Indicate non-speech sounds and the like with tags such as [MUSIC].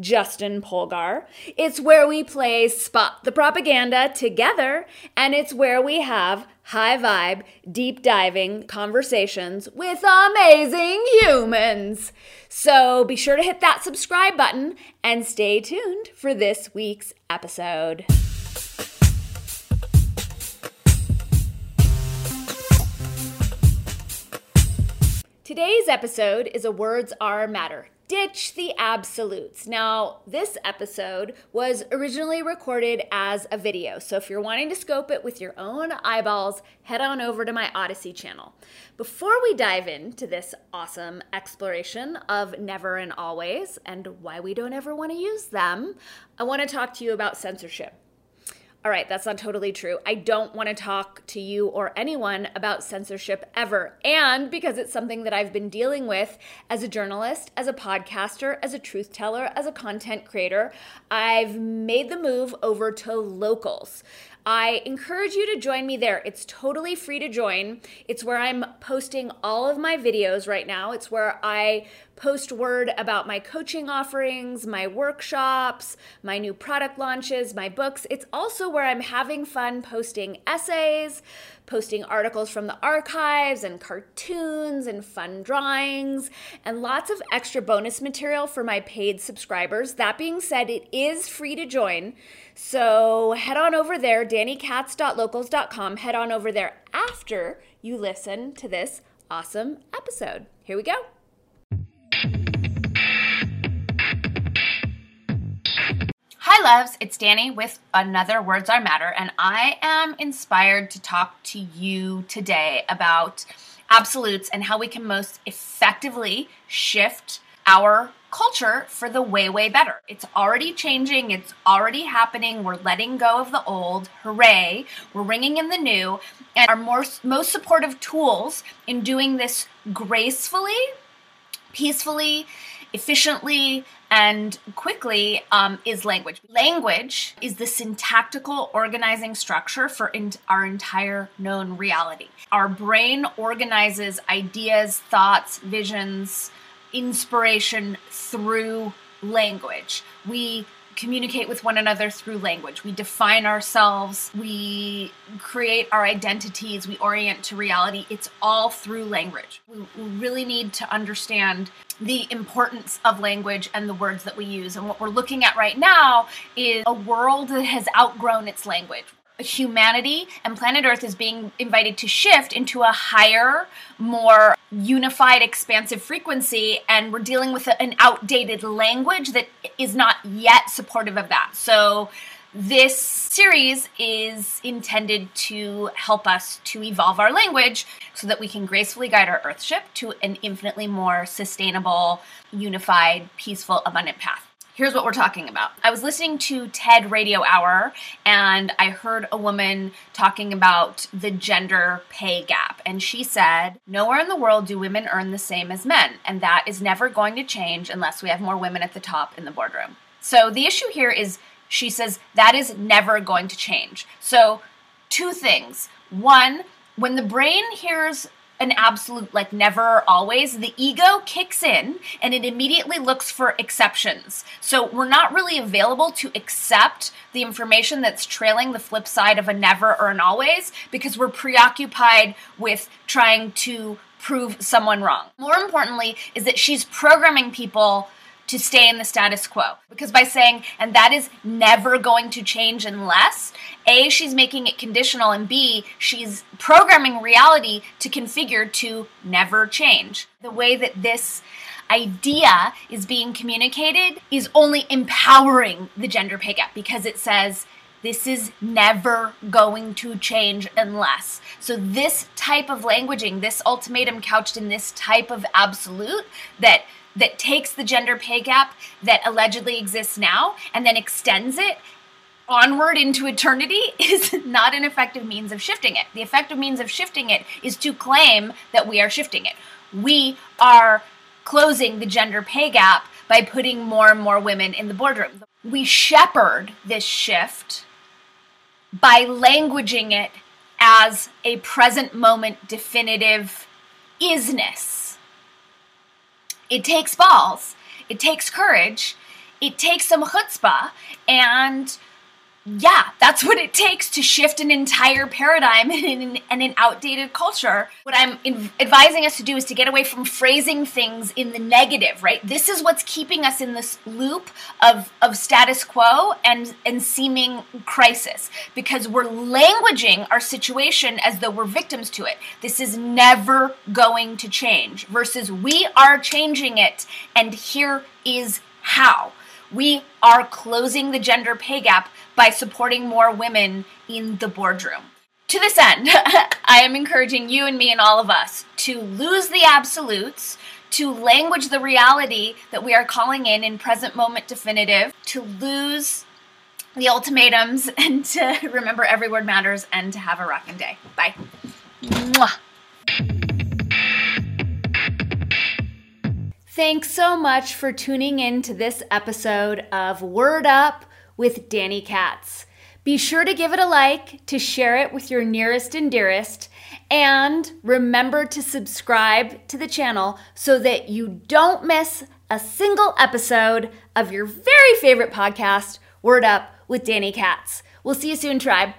Justin Polgar. It's where we play Spot the Propaganda together, and it's where we have high vibe, deep diving conversations with amazing humans. So be sure to hit that subscribe button and stay tuned for this week's episode. Today's episode is a Words Are Matter ditch the absolutes. Now, this episode was originally recorded as a video, so if you're wanting to scope it with your own eyeballs, head on over to my Odysee channel. Before we dive into this awesome exploration of never and always and why we don't ever want to use them, I want to talk to you about censorship. All right, that's not totally true. I don't want to talk to you or anyone about censorship ever. And because it's something that I've been dealing with as a journalist, as a podcaster, as a truth teller, as a content creator, I've made the move over to locals. I encourage you to join me there. It's totally free to join. It's where I'm posting all of my videos right now. It's where I post word about my coaching offerings, my workshops, my new product launches, my books. It's also where I'm having fun posting essays, posting articles from the archives and cartoons and fun drawings and lots of extra bonus material for my paid subscribers. That being said, it is free to join. So head on over there, dannykatz.locals.com. Head on over there after you listen to this awesome episode. Here we go. Hi, loves. It's Danny with another Words Are Matter, and I am inspired to talk to you today about absolutes and how we can most effectively shift our culture for the way, way better. It's already changing, it's already happening. We're letting go of the old. Hooray. We're ringing in the new. And our most, most supportive tools in doing this gracefully, peacefully, efficiently, and quickly um, is language. Language is the syntactical organizing structure for in- our entire known reality. Our brain organizes ideas, thoughts, visions, inspiration through language. We communicate with one another through language. We define ourselves, we create our identities, we orient to reality. It's all through language. We, really need to understand the importance of language and the words that we use. And what we're looking at right now is a world that has outgrown its language humanity and planet Earth is being invited to shift into a higher, more unified, expansive frequency, and we're dealing with an outdated language that is not yet supportive of that. So, this series is intended to help us to evolve our language so that we can gracefully guide our Earthship to an infinitely more sustainable, unified, peaceful, abundant path here's what we're talking about. I was listening to TED Radio Hour and I heard a woman talking about the gender pay gap. And she said, Nowhere in the world do women earn the same as men. And that is never going to change unless we have more women at the top in the boardroom. So the issue here is she says that is never going to change. So, two things. One, when the brain hears an absolute like never always the ego kicks in and it immediately looks for exceptions. So we're not really available to accept the information that's trailing the flip side of a never or an always because we're preoccupied with trying to prove someone wrong. More importantly is that she's programming people to stay in the status quo. Because by saying, and that is never going to change unless, A, she's making it conditional, and B, she's programming reality to configure to never change. The way that this idea is being communicated is only empowering the gender pay gap because it says, this is never going to change unless. So, this type of languaging, this ultimatum couched in this type of absolute that that takes the gender pay gap that allegedly exists now and then extends it onward into eternity [LAUGHS] is not an effective means of shifting it. The effective means of shifting it is to claim that we are shifting it. We are closing the gender pay gap by putting more and more women in the boardroom. We shepherd this shift by languaging it as a present moment definitive isness. It takes balls, it takes courage, it takes some chutzpah, and yeah, that's what it takes to shift an entire paradigm [LAUGHS] and an, outdated culture. What I'm in, advising us to do is to get away from phrasing things in the negative, right? This is what's keeping us in this loop of, of status quo and, and seeming crisis because we're languaging our situation as though we're victims to it. This is never going to change versus we are changing it and here is how. We are closing the gender pay gap by supporting more women in the boardroom. To this end, [LAUGHS] I am encouraging you and me and all of us to lose the absolutes, to language the reality that we are calling in in present moment definitive, to lose the ultimatums, [LAUGHS] and to remember every word matters and to have a rocking day. Bye. Mwah. Thanks so much for tuning in to this episode of Word Up with Danny Katz. Be sure to give it a like, to share it with your nearest and dearest, and remember to subscribe to the channel so that you don't miss a single episode of your very favorite podcast, Word Up with Danny Katz. We'll see you soon, tribe.